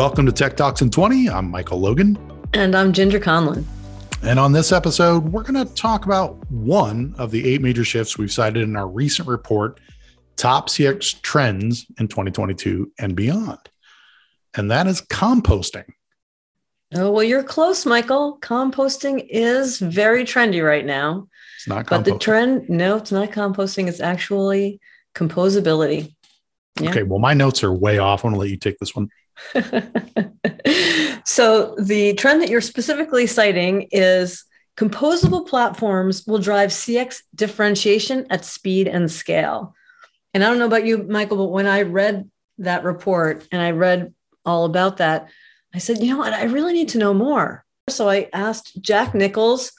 Welcome to Tech Talks in 20. I'm Michael Logan. And I'm Ginger Conlon. And on this episode, we're going to talk about one of the eight major shifts we've cited in our recent report, Top CX Trends in 2022 and Beyond. And that is composting. Oh, well, you're close, Michael. Composting is very trendy right now. It's not composting. But the trend, no, it's not composting. It's actually composability. Yeah. Okay. Well, my notes are way off. I want to let you take this one. so, the trend that you're specifically citing is composable platforms will drive CX differentiation at speed and scale. And I don't know about you, Michael, but when I read that report and I read all about that, I said, you know what? I really need to know more. So I asked Jack Nichols,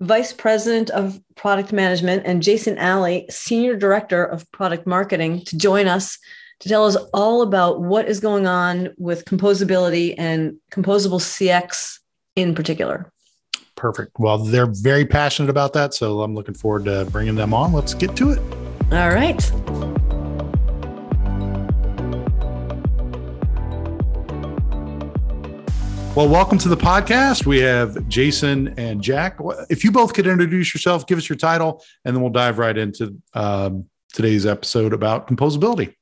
Vice President of Product Management, and Jason Alley, Senior Director of Product Marketing, to join us to tell us all about what is going on with composability and composable CX in particular. Perfect. Well, they're very passionate about that. So I'm looking forward to bringing them on. Let's get to it. All right. Well, welcome to the podcast. We have Jason and Jack. If you both could introduce yourself, give us your title, and then we'll dive right into um, today's episode about composability.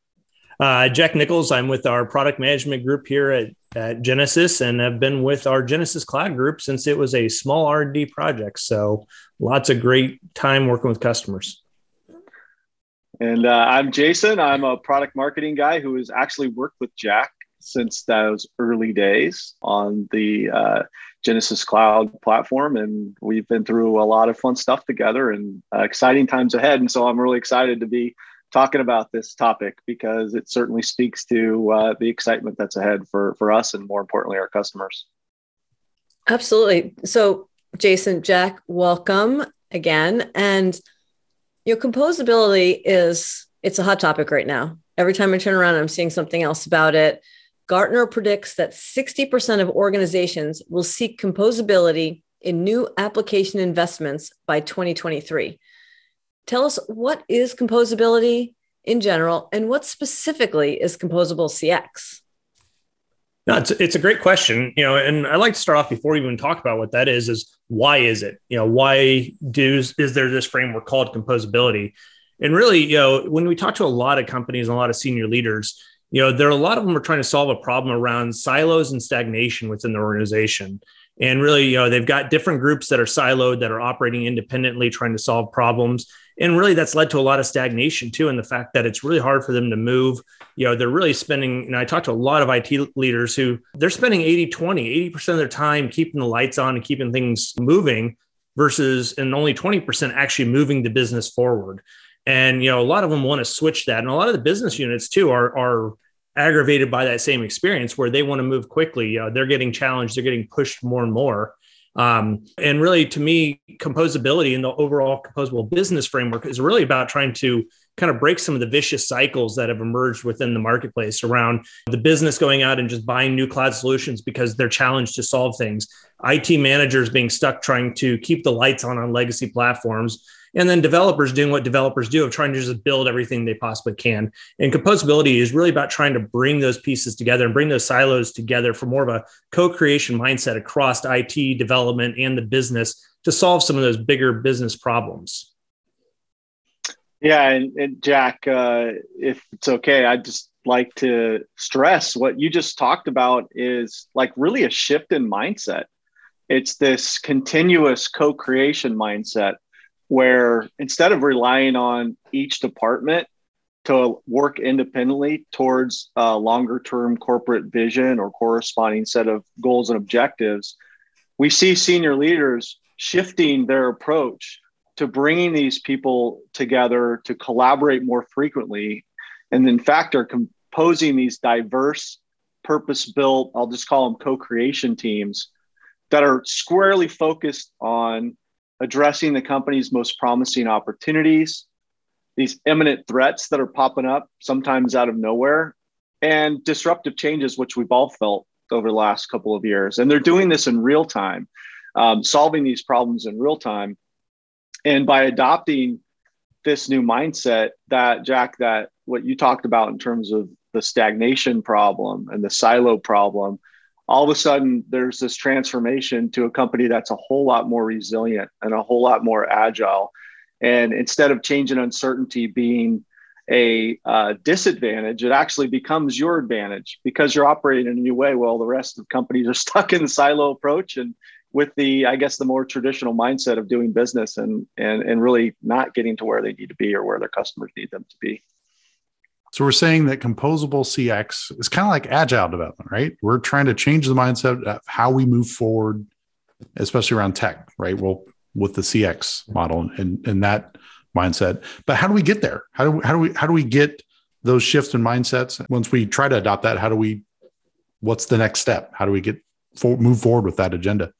Uh, Jack Nichols, I'm with our product management group here at, at Genesys, and I've been with our Genesys Cloud group since it was a small R&D project. So lots of great time working with customers. And uh, I'm Jason. I'm a product marketing guy who has actually worked with Jack since those early days on the uh, Genesys Cloud platform. And we've been through a lot of fun stuff together and uh, exciting times ahead. And so I'm really excited to be talking about this topic because it certainly speaks to uh, the excitement that's ahead for for us and more importantly our customers. Absolutely. So jason jack welcome again. And you know composability is it's a hot topic right now. Every time i turn around i'm seeing something else about it. Gartner predicts that 60% of organizations will seek composability in new application investments by 2023 Tell us what is composability in general and what specifically is composable CX? No, it's, it's a great question, you know, and I like to start off before we even talk about what that is, is why is it, you know, why do, is there this framework called composability? And really, you know, when we talk to a lot of companies and a lot of senior leaders, you know, there are a lot of them are trying to solve a problem around silos and stagnation within their organization. And really, you know, they've got different groups that are siloed that are operating independently, trying to solve problems. And really that's led to a lot of stagnation too and the fact that it's really hard for them to move. You know they're really spending and i talked to a lot of it leaders who they're spending 80 20 80% of their time keeping the lights on and keeping things moving versus and only 20% actually moving the business forward. And you know a lot of them want to switch that. And a lot of the business units too are are aggravated by that same experience where they want to move quickly uh, they're getting challenged they're getting pushed more and more um, and really, to me, composability and the overall composable business framework is really about trying to kind of break some of the vicious cycles that have emerged within the marketplace around the business going out and just buying new cloud solutions because they're challenged to solve things. IT managers being stuck trying to keep the lights on on legacy platforms and then developers doing what developers do of trying to just build everything they possibly can. And composability is really about trying to bring those pieces together and bring those silos together for more of a co-creation mindset across IT development and the business to solve some of those bigger business problems. Yeah, and, and Jack, uh, if it's okay, I'd just like to stress what you just talked about is like really a shift in mindset. It's this continuous co-creation mindset where instead of relying on each department to work independently towards a longer term corporate vision or corresponding set of goals and objectives, we see senior leaders shifting their approach to bringing these people together to collaborate more frequently. And in fact, are composing these diverse, purpose built, I'll just call them co creation teams that are squarely focused on addressing the company's most promising opportunities, these imminent threats that are popping up, sometimes out of nowhere, and disruptive changes, which we've all felt over the last couple of years. And they're doing this in real time, um, solving these problems in real time. And by adopting this new mindset that, Jack, that what you talked about in terms of the stagnation problem and the silo problem, all of a sudden there's this transformation to a company that's a whole lot more resilient and a whole lot more agile. And instead of change and uncertainty being a uh, disadvantage, it actually becomes your advantage because you're operating in a new way. Well, the rest of companies are stuck in the silo approach and with the, I guess, the more traditional mindset of doing business and and and really not getting to where they need to be or where their customers need them to be. So we're saying that composable CX is kind of like agile development, right? We're trying to change the mindset of how we move forward, especially around tech, right? Well, with the CX model and, and that mindset. But how do we get there? How do we, how do we how do we get those shifts in mindsets? Once we try to adopt that, how do we? What's the next step? How do we get for, move forward with that agenda?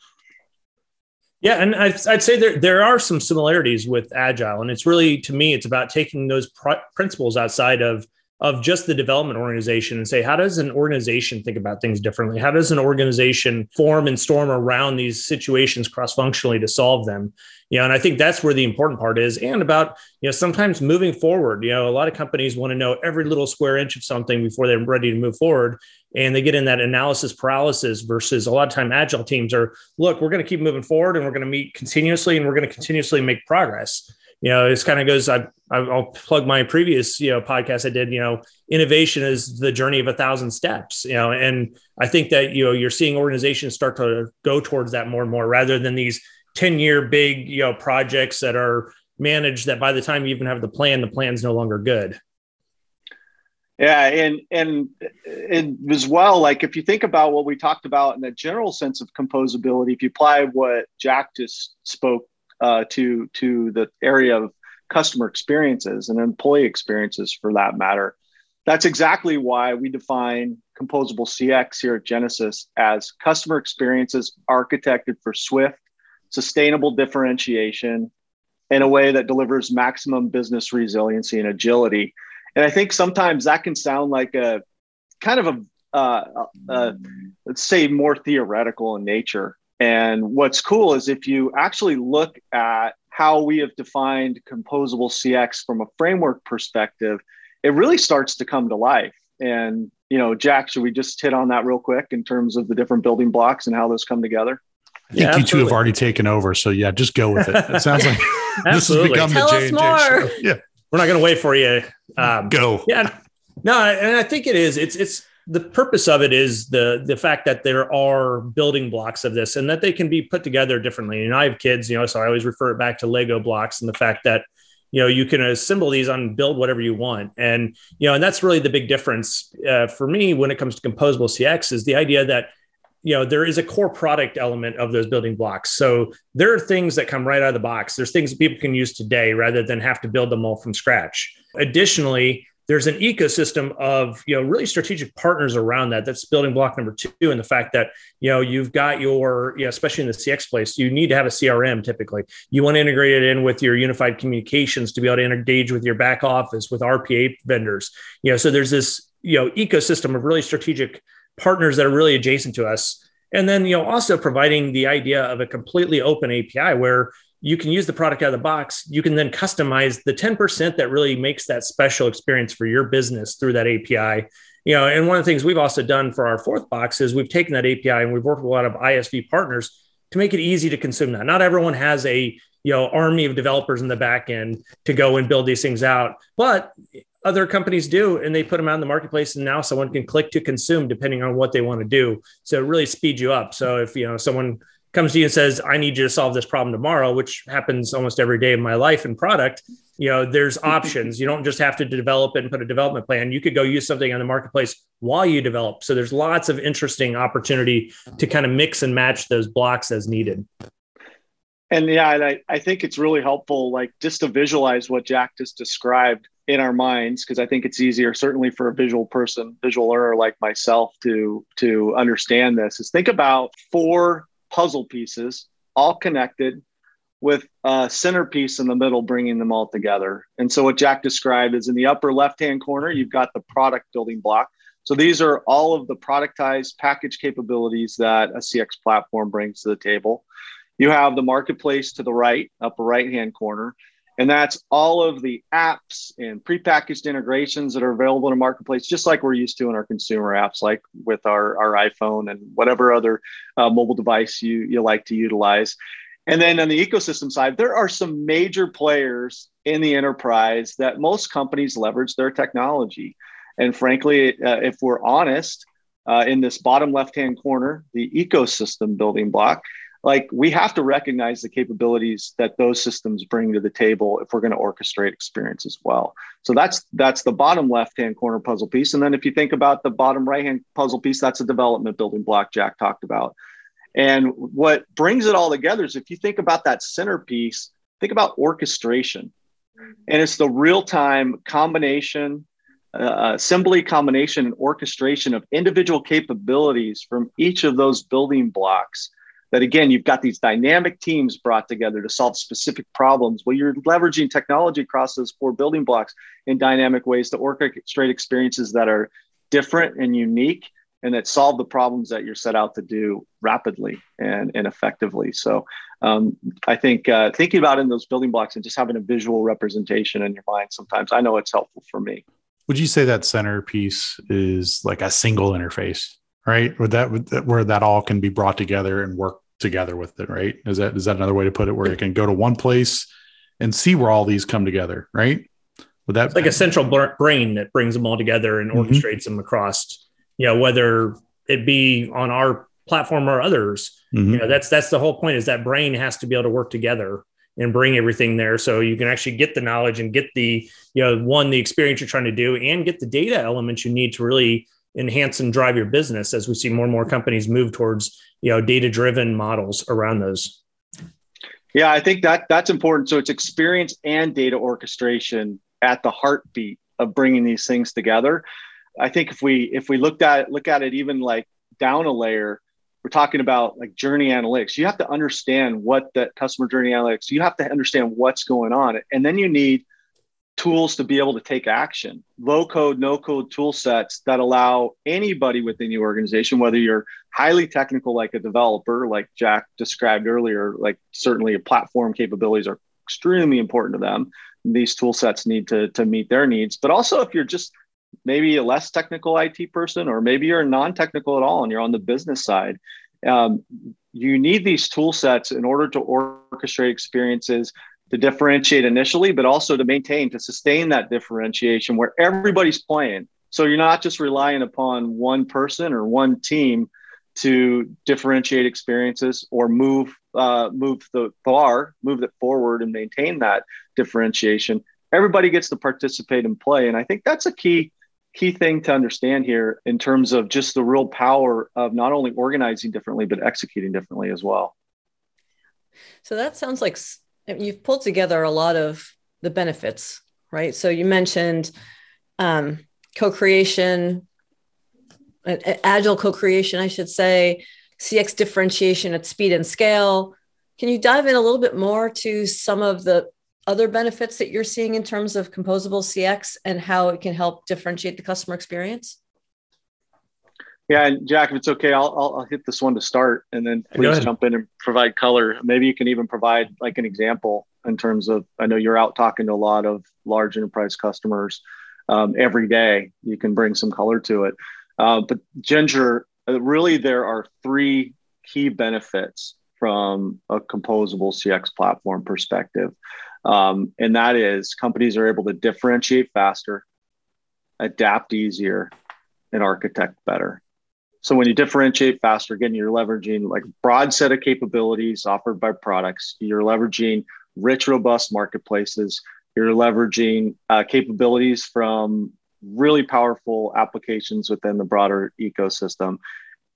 Yeah, and I'd, I'd, say there there are some similarities with agile, and it's really to me it's about taking those pr- principles outside of of just the development organization and say how does an organization think about things differently? How does an organization form and storm around these situations cross functionally to solve them? You know and i think that's where the important part is and about you know sometimes moving forward you know a lot of companies want to know every little square inch of something before they're ready to move forward and they get in that analysis paralysis versus a lot of time agile teams are look we're going to keep moving forward and we're going to meet continuously and we're going to continuously make progress you know, this kind of goes. I I'll plug my previous you know podcast I did. You know, innovation is the journey of a thousand steps. You know, and I think that you know you're seeing organizations start to go towards that more and more rather than these ten year big you know projects that are managed that by the time you even have the plan, the plan's no longer good. Yeah, and and and as well, like if you think about what we talked about in the general sense of composability, if you apply what Jack just spoke uh, to to the area of customer experiences and employee experiences for that matter. That's exactly why we define composable CX here at Genesys as customer experiences architected for swift, sustainable differentiation in a way that delivers maximum business resiliency and agility. And I think sometimes that can sound like a kind of a, uh, let's say, more theoretical in nature. And what's cool is if you actually look at how we have defined composable CX from a framework perspective, it really starts to come to life. And, you know, Jack, should we just hit on that real quick in terms of the different building blocks and how those come together? I think yeah, you two have already taken over. So yeah, just go with it. It sounds like this has become Tell the J&J show. Yeah. We're not going to wait for you. Um, go. Yeah. No, and I think it is. It's, it's, the purpose of it is the the fact that there are building blocks of this and that they can be put together differently. And I have kids, you know, so I always refer it back to Lego blocks and the fact that you know you can assemble these on build whatever you want. And you know and that's really the big difference uh, for me when it comes to composable cx is the idea that you know there is a core product element of those building blocks. So there are things that come right out of the box. There's things that people can use today rather than have to build them all from scratch. Additionally there's an ecosystem of you know really strategic partners around that. That's building block number two and the fact that you know you've got your you know, especially in the cx place you need to have a crm typically. You want to integrate it in with your unified communications to be able to engage with your back office with rpa vendors. You know so there's this you know ecosystem of really strategic partners that are really adjacent to us. And then you know also providing the idea of a completely open api where you can use the product out of the box. You can then customize the 10% that really makes that special experience for your business through that API. You know, and one of the things we've also done for our fourth box is we've taken that API and we've worked with a lot of ISV partners to make it easy to consume that. Not everyone has a you know army of developers in the back end to go and build these things out, but other companies do and they put them out in the marketplace and now someone can click to consume depending on what they want to do so it really speeds you up so if you know someone comes to you and says, I need you to solve this problem tomorrow, which happens almost every day of my life in product, you know, there's options. You don't just have to develop it and put a development plan. You could go use something on the marketplace while you develop. So there's lots of interesting opportunity to kind of mix and match those blocks as needed. And yeah, and I, I think it's really helpful, like just to visualize what Jack just described in our minds, because I think it's easier, certainly for a visual person, visual learner like myself, to to understand this. Is think about four puzzle pieces, all connected with a centerpiece in the middle, bringing them all together. And so, what Jack described is in the upper left hand corner, you've got the product building block. So, these are all of the productized package capabilities that a CX platform brings to the table. You have the marketplace to the right, upper right hand corner. And that's all of the apps and prepackaged integrations that are available in a marketplace, just like we're used to in our consumer apps, like with our, our iPhone and whatever other uh, mobile device you, you like to utilize. And then on the ecosystem side, there are some major players in the enterprise that most companies leverage their technology. And frankly, uh, if we're honest, uh, in this bottom left hand corner, the ecosystem building block, like we have to recognize the capabilities that those systems bring to the table if we're going to orchestrate experience as well. So that's that's the bottom left hand corner puzzle piece. And then if you think about the bottom right hand puzzle piece that's a development building block jack talked about. And what brings it all together is if you think about that centerpiece think about orchestration. And it's the real time combination uh, assembly combination and orchestration of individual capabilities from each of those building blocks that again you've got these dynamic teams brought together to solve specific problems. Well you're leveraging technology across those four building blocks in dynamic ways to orchestrate experiences that are different and unique and that solve the problems that you're set out to do rapidly and, and effectively. So um, i think uh, thinking about in those building blocks and just having a visual representation in your mind sometimes i know it's helpful for me. Would you say that centerpiece is like a single interface right? Where that where that all can be brought together and work together with it, right? Is that is that another way to put it? Where it can go to one place and see where all these come together, right? Would that it's like a central brain that brings them all together and mm-hmm. orchestrates them across, you know, whether it be on our platform or others. Mm-hmm. You know, that's that's the whole point is that brain has to be able to work together and bring everything there so you can actually get the knowledge and get the you know one the experience you're trying to do and get the data elements you need to really enhance and drive your business as we see more and more companies move towards you know data driven models around those. Yeah i think that that's important. So it's experience and data orchestration at the heartbeat of bringing these things together. I think if we if we looked at look at it even like down a layer we're talking about like journey analytics. You have to understand what that customer journey analytics you have to understand what's going on and then you need tools to be able to take action. Low code no code tool sets that allow anybody within the organization whether you're highly technical like a developer like jack described earlier like certainly platform capabilities are extremely important to them. These tool sets need to, to meet their needs. But also if you're just maybe a less technical it person or maybe you're non-technical at all and you're on the business side um, you need these tool sets in order to orchestrate experiences to differentiate initially, but also to maintain, to sustain that differentiation where everybody's playing. So you're not just relying upon one person or one team to differentiate experiences or move uh, move the bar, move it forward, and maintain that differentiation. Everybody gets to participate and play, and I think that's a key key thing to understand here in terms of just the real power of not only organizing differently but executing differently as well. So that sounds like you've pulled together a lot of the benefits, right? So you mentioned um, co-creation, agile co-creation, I should say, CX differentiation at speed and scale. Can you dive in a little bit more to some of the other benefits that you're seeing in terms of composable CX and how it can help differentiate the customer experience? Yeah, and Jack, if it's okay, I'll, I'll, I'll hit this one to start, and then please jump in and provide color. Maybe you can even provide like an example in terms of. I know you're out talking to a lot of large enterprise customers um, every day. You can bring some color to it. Uh, but Ginger, uh, really, there are three key benefits from a composable CX platform perspective, um, and that is companies are able to differentiate faster, adapt easier, and architect better. So when you differentiate faster, again, you're leveraging like broad set of capabilities offered by products. You're leveraging rich, robust marketplaces. You're leveraging uh, capabilities from really powerful applications within the broader ecosystem.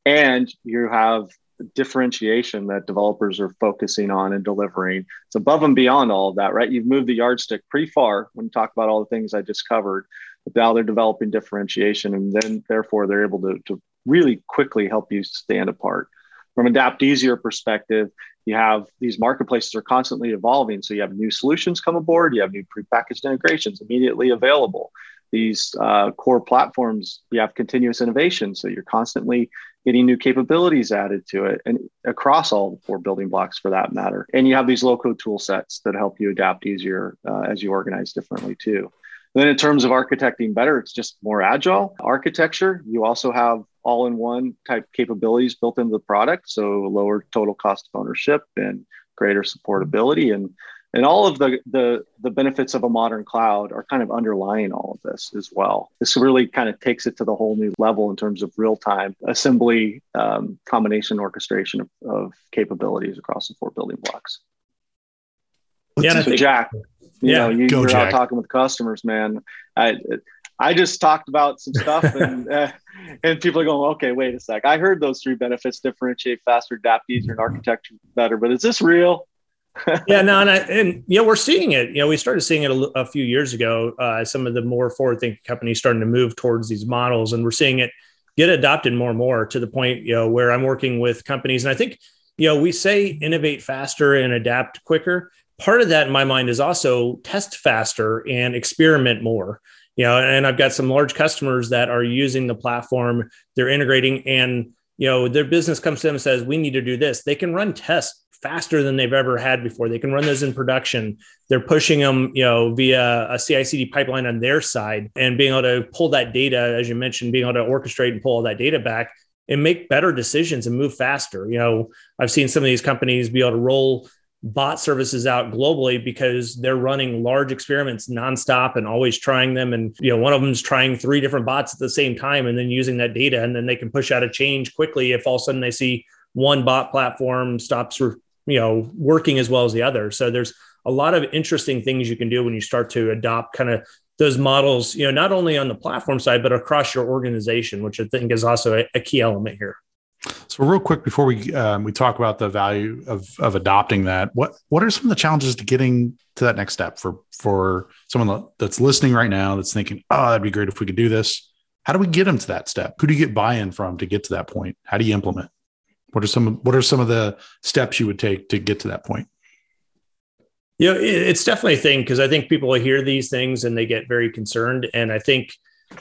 And you have differentiation that developers are focusing on and delivering. It's above and beyond all of that, right? You've moved the yardstick pretty far when you talk about all the things I just covered. But now they're developing differentiation, and then therefore they're able to, to really quickly help you stand apart. From Adapt Easier perspective, you have these marketplaces are constantly evolving. So you have new solutions come aboard, you have new prepackaged integrations immediately available. These uh, core platforms, you have continuous innovation. So you're constantly getting new capabilities added to it, and across all the four building blocks for that matter. And you have these low code tool sets that help you adapt easier uh, as you organize differently too. Then, in terms of architecting better, it's just more agile architecture. You also have all in one type capabilities built into the product. So, lower total cost of ownership and greater supportability. And and all of the, the the benefits of a modern cloud are kind of underlying all of this as well. This really kind of takes it to the whole new level in terms of real-time assembly um, combination orchestration of, of, capabilities across the four building blocks. Yeah so jack you yeah, know you, are out talking with customers man. I I just talked about some stuff and uh, and people are going, okay, wait a sec. I heard those three benefits differentiate faster, adapt easier, and architecture better, but is this real? yeah, no, and, I, and yeah, we're seeing it. You know, we started seeing it a, a few years ago. Uh, some of the more forward-thinking companies starting to move towards these models, and we're seeing it get adopted more and more to the point, you know, where I'm working with companies, and I think, you know, we say innovate faster and adapt quicker. Part of that, in my mind, is also test faster and experiment more. You know, and I've got some large customers that are using the platform. They're integrating, and you know, their business comes to them and says, "We need to do this." They can run tests faster than they've ever had before. They can run those in production. They're pushing them, you know, via a CI/CD pipeline on their side, and being able to pull that data, as you mentioned, being able to orchestrate and pull all that data back and make better decisions and move faster. You know, I've seen some of these companies be able to roll bot services out globally because they're running large experiments nonstop and always trying them. And you know, one of them is trying three different bots at the same time and then using that data, and then they can push out a change quickly if all of a sudden they see one bot platform stops you know working as well as the other so there's a lot of interesting things you can do when you start to adopt kind of those models you know not only on the platform side but across your organization which i think is also a, a key element here so real quick before we um, we talk about the value of of adopting that what what are some of the challenges to getting to that next step for for someone that's listening right now that's thinking oh that'd be great if we could do this how do we get them to that step who do you get buy-in from to get to that point how do you implement what are some what are some of the steps you would take to get to that point? You know, it's definitely a thing because I think people hear these things and they get very concerned. And I think,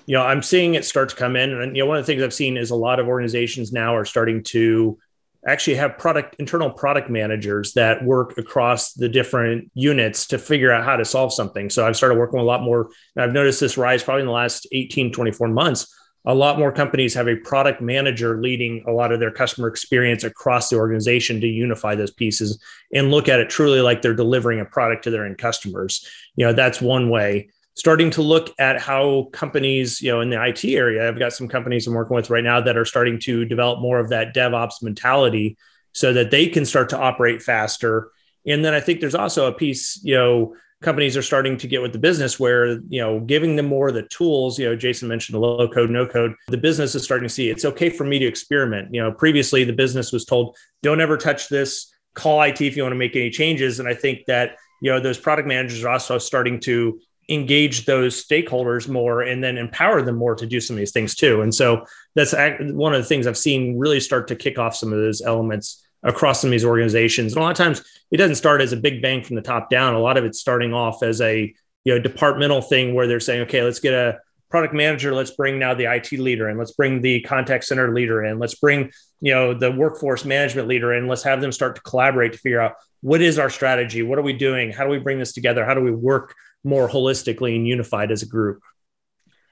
you know, I'm seeing it start to come in. And you know, one of the things I've seen is a lot of organizations now are starting to actually have product internal product managers that work across the different units to figure out how to solve something. So I've started working a lot more. I've noticed this rise probably in the last 18, 24 months a lot more companies have a product manager leading a lot of their customer experience across the organization to unify those pieces and look at it truly like they're delivering a product to their end customers. You know, that's one way. Starting to look at how companies, you know, in the IT area, I've got some companies I'm working with right now that are starting to develop more of that DevOps mentality so that they can start to operate faster. And then I think there's also a piece, you know, companies are starting to get with the business where you know giving them more of the tools you know jason mentioned the low code no code the business is starting to see it's okay for me to experiment. You know previously the business was told don't ever touch this. Call it if you want to make any changes. And i think that you know those product managers are also starting to engage those stakeholders more and then empower them more to do some of these things too. And so that's one of the things i've seen really start to kick off some of those elements across some of these organizations. And a lot of times it doesn't start as a big bang from the top down. A lot of it's starting off as a you know departmental thing where they're saying, okay, let's get a product manager, let's bring now the IT leader in, let's bring the contact center leader in, let's bring you know the workforce management leader in, let's have them start to collaborate to figure out what is our strategy, what are we doing, how do we bring this together, how do we work more holistically and unified as a group.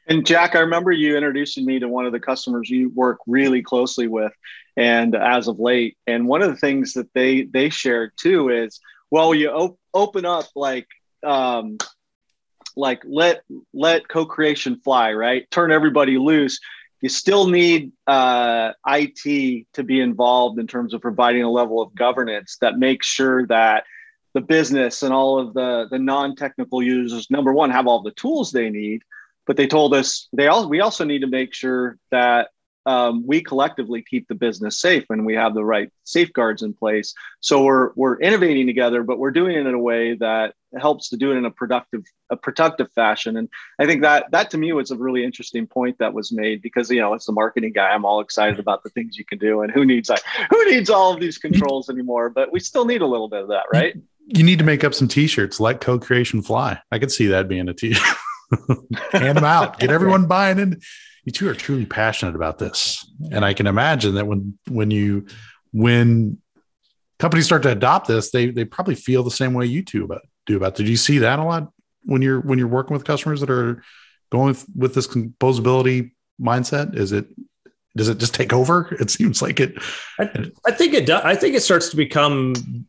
And Jack, I remember you introducing me to one of the customers you work really closely with, and as of late, and one of the things that they they shared too is, well, you op- open up like um, like let let co-creation fly, right? Turn everybody loose. You still need uh, IT to be involved in terms of providing a level of governance that makes sure that the business and all of the the non-technical users, number one, have all the tools they need but they told us they all we also need to make sure that um, we collectively keep the business safe and we have the right safeguards in place. So we're we're innovating together, but we're doing it in a way that helps to do it in a productive a productive fashion. And I think that that to me was a really interesting point that was made because you know as the marketing guy, I'm all excited about the things you can do and who needs who needs all of these controls anymore. But we still need a little bit of that, right? You need to make up some t-shirts. Let co-creation fly. I could see that being a t-shirt. hand them out, get everyone buying in. You two are truly passionate about this, and I can imagine that when when you when companies start to adopt this, they they probably feel the same way you two about do about. Did you see that a lot when you're when you're working with customers that are going with, with this composability mindset? Is it does it just take over? It seems like it. I, I think it does. I think it starts to become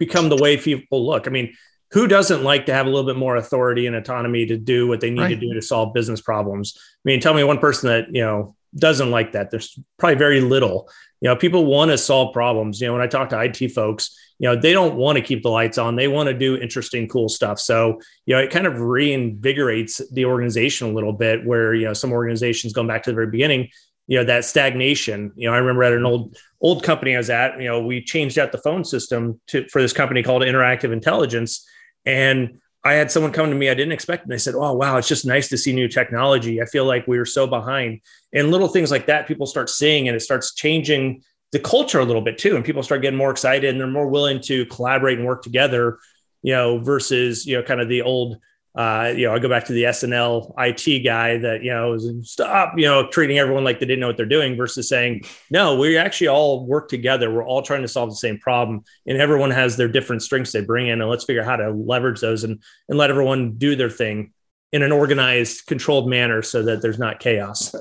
become the way people look. I mean, who doesn't like to have a little bit more authority and autonomy to do what they need right. to do to solve business problems? I mean, tell me one person that you know doesn't like that. There's probably very little. You know, people want to solve problems. You know, when I talk to IT folks, you know, they don't want to keep the lights on. They want to do interesting, cool stuff. So, you know, it kind of reinvigorates the organization a little bit where, you know, some organizations going back to the very beginning, you know, that stagnation. You know, I remember at an old old company I was at, you know, we changed out the phone system to for this company called Interactive Intelligence. And I had someone come to me I didn't expect, and they said, "Oh, wow, it's just nice to see new technology. I feel like we were so behind." And little things like that, people start seeing, and it starts changing the culture a little bit too. And people start getting more excited, and they're more willing to collaborate and work together. You know, versus you know, kind of the old uh, you know, I go back to the SNL IT guy that, you know, stop, you know, treating everyone like they didn't know what they're doing versus saying, no, we actually all work together. We're all trying to solve the same problem and everyone has their different strengths they bring in and let's figure out how to leverage those and, and let everyone do their thing in an organized, controlled manner so that there's not chaos.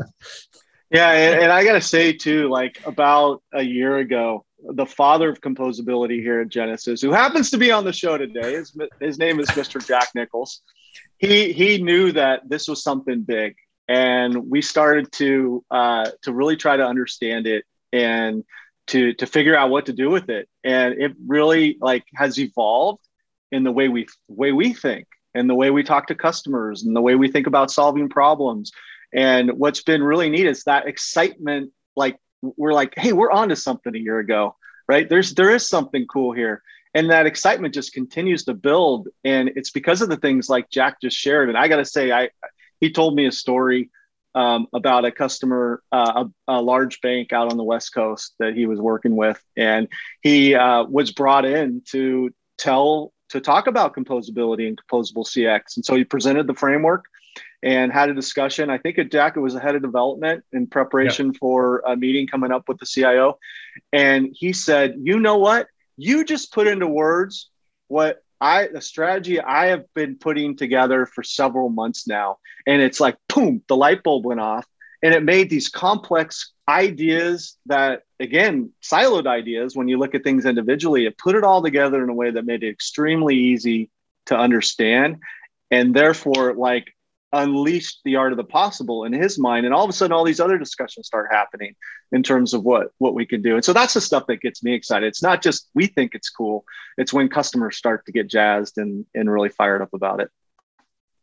yeah. And, and I got to say too, like about a year ago, the father of composability here at Genesys, who happens to be on the show today. His, his name is Mr. Jack Nichols he he knew that this was something big, and we started to uh, to really try to understand it and to to figure out what to do with it. And it really like has evolved in the way we way we think and the way we talk to customers and the way we think about solving problems. And what's been really neat is that excitement. Like we're like, hey, we're on to something a year ago, right? There's there is something cool here and that excitement just continues to build. And it's because of the things like jack just shared. And i got to say i he told me a story um, about a customer uh, a, a, large bank out on the west coast that he was working with. And he uh, was brought in to tell to talk about composability and composable cx and so he presented the framework and had a discussion. I think at jack it was a head of development in preparation for a meeting coming up with the cio and he said you know what you just put into words what I the strategy I have been putting together for several months now. And it's like boom, the light bulb went off. And it made these complex ideas that again, siloed ideas when you look at things individually, it put it all together in a way that made it extremely easy to understand. And therefore, like unleashed the art of the possible in his mind and all of a sudden all these other discussions start happening in terms of what what we can do. And so that's the stuff that gets me excited. It's not just we think it's cool. It's when customers start to get jazzed and and really fired up about it.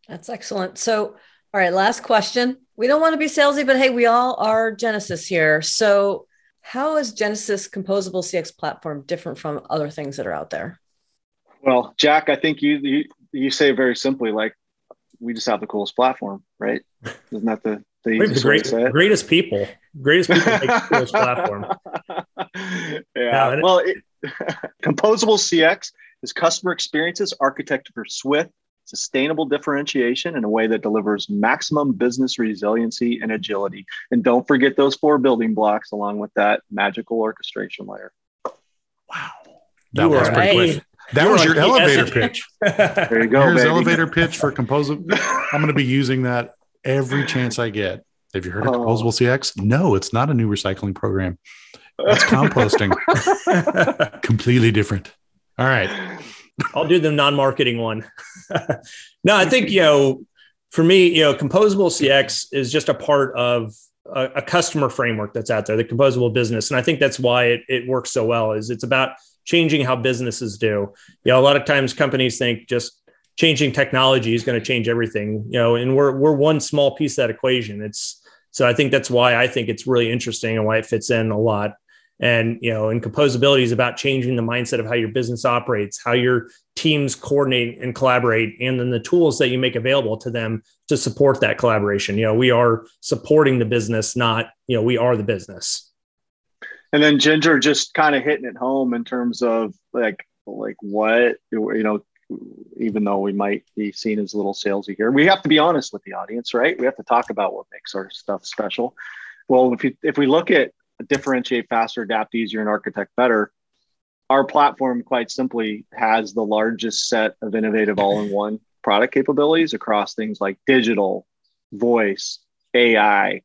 That's excellent. So all right last question. We don't want to be salesy but hey we all are Genesys here. So how is Genesys composable cx platform different from other things that are out there? Well jack i think you you, you say very simply like we just have the coolest platform, right? Isn't that the the, the great, greatest people, greatest people make the coolest platform? Yeah. No, well, it, composable CX is customer experiences architected for swift, sustainable differentiation in a way that delivers maximum business resiliency and agility. And don't forget those four building blocks along with that magical orchestration layer. Wow. That was pretty quick. That was your elevator pitch. there you go. Here's baby. elevator pitch for composable. I'm going to be using that every chance I get. Have you heard of oh. Composable CX? No, it's not a new recycling program. It's composting. Completely different. All right. I'll do the non-marketing one. no, I think you know, for me, you know, composable CX is just a part of a, a customer framework that's out there, the composable business, and I think that's why it, it works so well. Is it's about changing how businesses do. You know, a lot of times companies think just changing technology is going to change everything, you know, and we're we're one small piece of that equation. It's so I think that's why I think it's really interesting and why it fits in a lot. And you know, and composability is about changing the mindset of how your business operates, how your teams coordinate and collaborate, and then the tools that you make available to them to support that collaboration. You know, we are supporting the business, not you know, we are the business and then Ginger just kind of hitting it home in terms of like like what you know even though we might be seen as a little salesy here, we have to be honest with the audience, right? We have to talk about what makes our stuff special. Well, if you, if we look at differentiate faster, adapt easier, and architect better, our platform quite simply has the largest set of innovative all-in-one product capabilities across things like digital, voice, AI,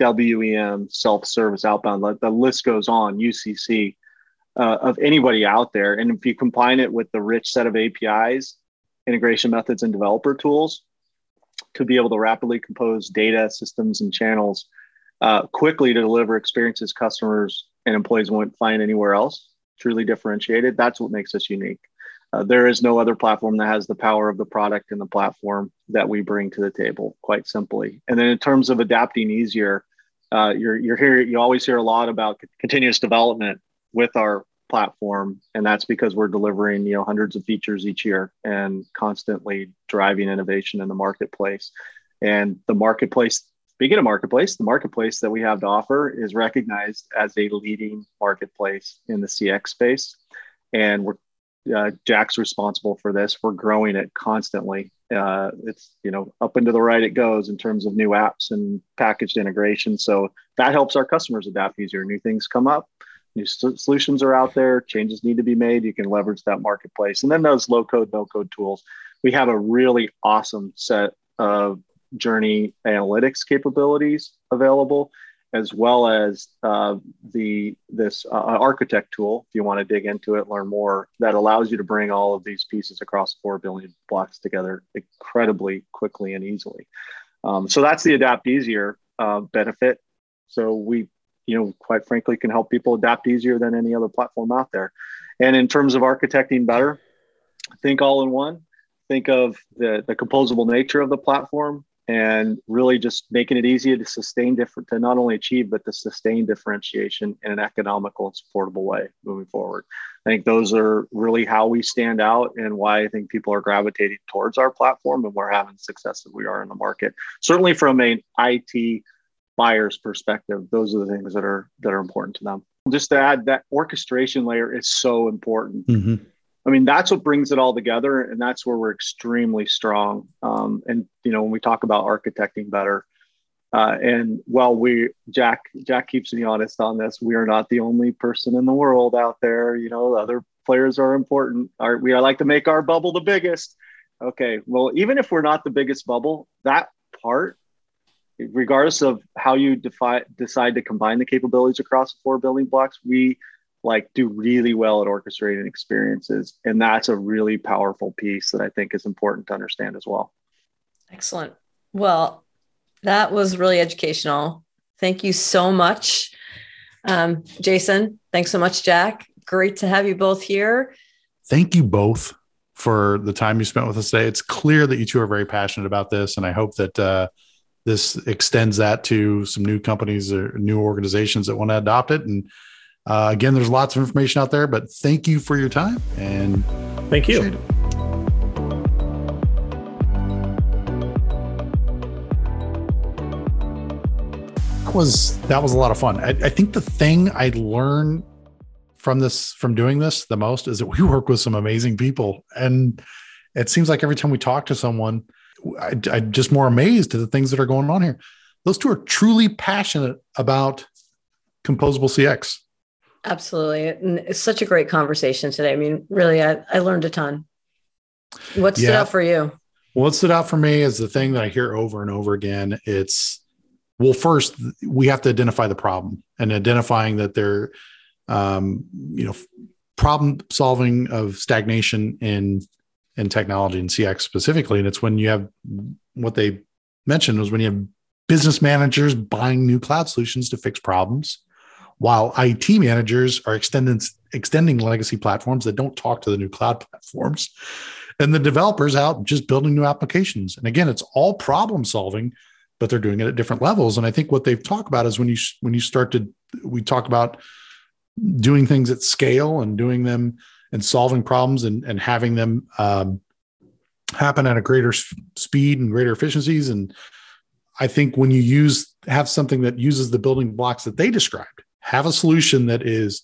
WEM, self-service, outbound. The list goes on. UCC uh, of anybody out there, and if you combine it with the rich set of APIs, integration methods, and developer tools, to be able to rapidly compose data systems and channels uh, quickly to deliver experiences customers and employees won't find anywhere else truly differentiated. That's what makes us unique. Uh, there is no other platform that has the power of the product and the platform that we bring to the table, quite simply. And then in terms of adapting easier, uh, you're you're here. You always hear a lot about continuous development with our platform, and that's because we're delivering you know hundreds of features each year and constantly driving innovation in the marketplace. And the marketplace Speaking of marketplace, the marketplace that we have to offer is recognized as a leading marketplace in the CX space, and we're uh, Jack's responsible for this. We're growing it constantly. Uh, it's you know up and to the right it goes in terms of new apps and packaged integration. So that helps our customers adapt easier. New things come up, new solutions are out there. Changes need to be made. You can leverage that marketplace, and then those low code, no code tools. We have a really awesome set of journey analytics capabilities available, as well as uh, the this uh, architect tool. If you want to dig into it, learn more, that allows you to bring all of these pieces across four billion blocks together incredibly quickly and easily. Um, so that's the adapt easier uh, benefit. So we, you know, quite frankly, can help people adapt easier than any other platform out there. And in terms of architecting better, think all in one. Think of the, the composable nature of the platform and really just making it easier to sustain different to not only achieve but to sustain differentiation in an economical and supportable way moving forward. I think those are really how we stand out and why i think people are gravitating towards our platform and we're having success that we are in the market. Certainly from an it buyer's perspective those are the things that are that are important to them. Just to add that orchestration layer is so important. Mm-hmm. I mean, that's what brings it all together, and that's where we're extremely strong. Um, and you know, when we talk about architecting better, uh, and while we Jack Jack keeps me honest on this, we are not the only person in the world out there. You know, other players are important. Our, we like to make our bubble the biggest. Okay, well, even if we're not the biggest bubble, that part, regardless of how you defi- decide to combine the capabilities across the four building blocks, we like do really well at orchestrating experiences. And that's a really powerful piece that i think is important to understand as well. Excellent. Well that was really educational. Thank you so much. Um, jason thanks so much jack. Great to have you both here. Thank you both for the time you spent with us today. It's clear that you two are very passionate about this and i hope that uh, this extends that to some new companies or new organizations that want to adopt it. And uh, again, there's lots of information out there, but thank you for your time and thank you. That was that was a lot of fun. I, I think the thing I learned from this from doing this the most is that we work with some amazing people, and it seems like every time we talk to someone, I, I'm just more amazed at the things that are going on here. Those two are truly passionate about composable CX Absolutely. And it's such a great conversation today. I mean, really, I, I learned a ton. What stood yeah. out for you? What stood out for me is the thing that I hear over and over again. It's, well, first, we have to identify the problem and identifying that there, um, you know, problem solving of stagnation in in technology and CX specifically. And it's when you have what they mentioned was when you have business managers buying new cloud solutions to fix problems while IT managers are extending extending legacy platforms that don't talk to the new cloud platforms, and the developers out just building new applications. And again, it's all problem solving, but they're doing it at different levels. And I think what they've talked about is when you when you start to we talk about doing things at scale and doing them and solving problems and, and having them um, happen at a greater speed and greater efficiencies. And I think when you use have something that uses the building blocks that they described have a solution that is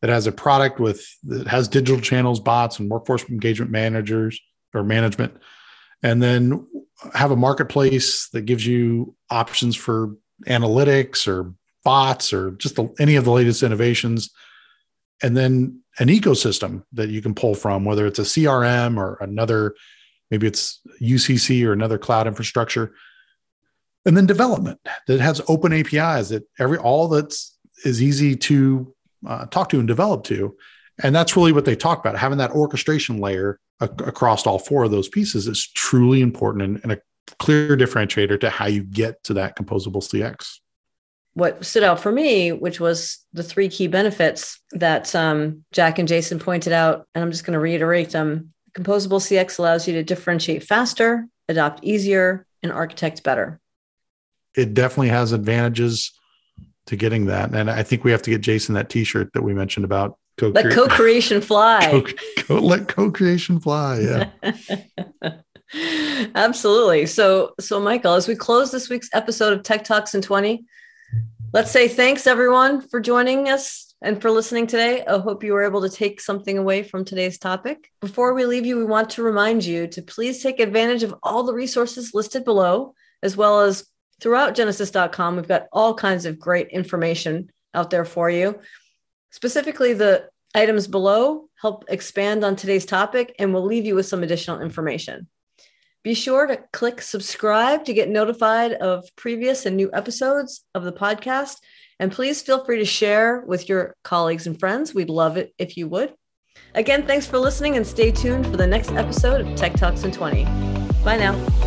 that has a product with that has digital channels, bots, and workforce engagement managers or management, and then have a marketplace that gives you options for analytics or bots or just the, any of the latest innovations, and then an ecosystem that you can pull from, whether it's a CRM or another, maybe it's UCC or another cloud infrastructure, and then development that has open APIs that every all that's is easy to uh, talk to and develop to. And that's really what they talk about. Having that orchestration layer across all four of those pieces is truly important and, and a clear differentiator to how you get to that composable CX. What stood out for me, which was the three key benefits that um, Jack and Jason pointed out, and I'm just going to reiterate them. Composable CX allows you to differentiate faster, adopt easier, and architect better. It definitely has advantages to getting that. And I think we have to get Jason that T-shirt that we mentioned about co- let co-creation fly. Co- co- let co-creation fly. Yeah. Absolutely. So, so Michael, as we close this week's episode of Tech Talks in 20, let's say thanks everyone for joining us and for listening today. I hope you were able to take something away from today's topic. Before we leave you, we want to remind you to please take advantage of all the resources listed below, as well as throughout genesys.com, We've got all kinds of great information out there for you. Specifically, the items below help expand on today's topic and we'll leave you with some additional information. Be sure to click subscribe to get notified of previous and new episodes of the podcast. And please feel free to share with your colleagues and friends. We'd love it if you would. Again, thanks for listening and stay tuned for the next episode of Tech Talks in 20. Bye now.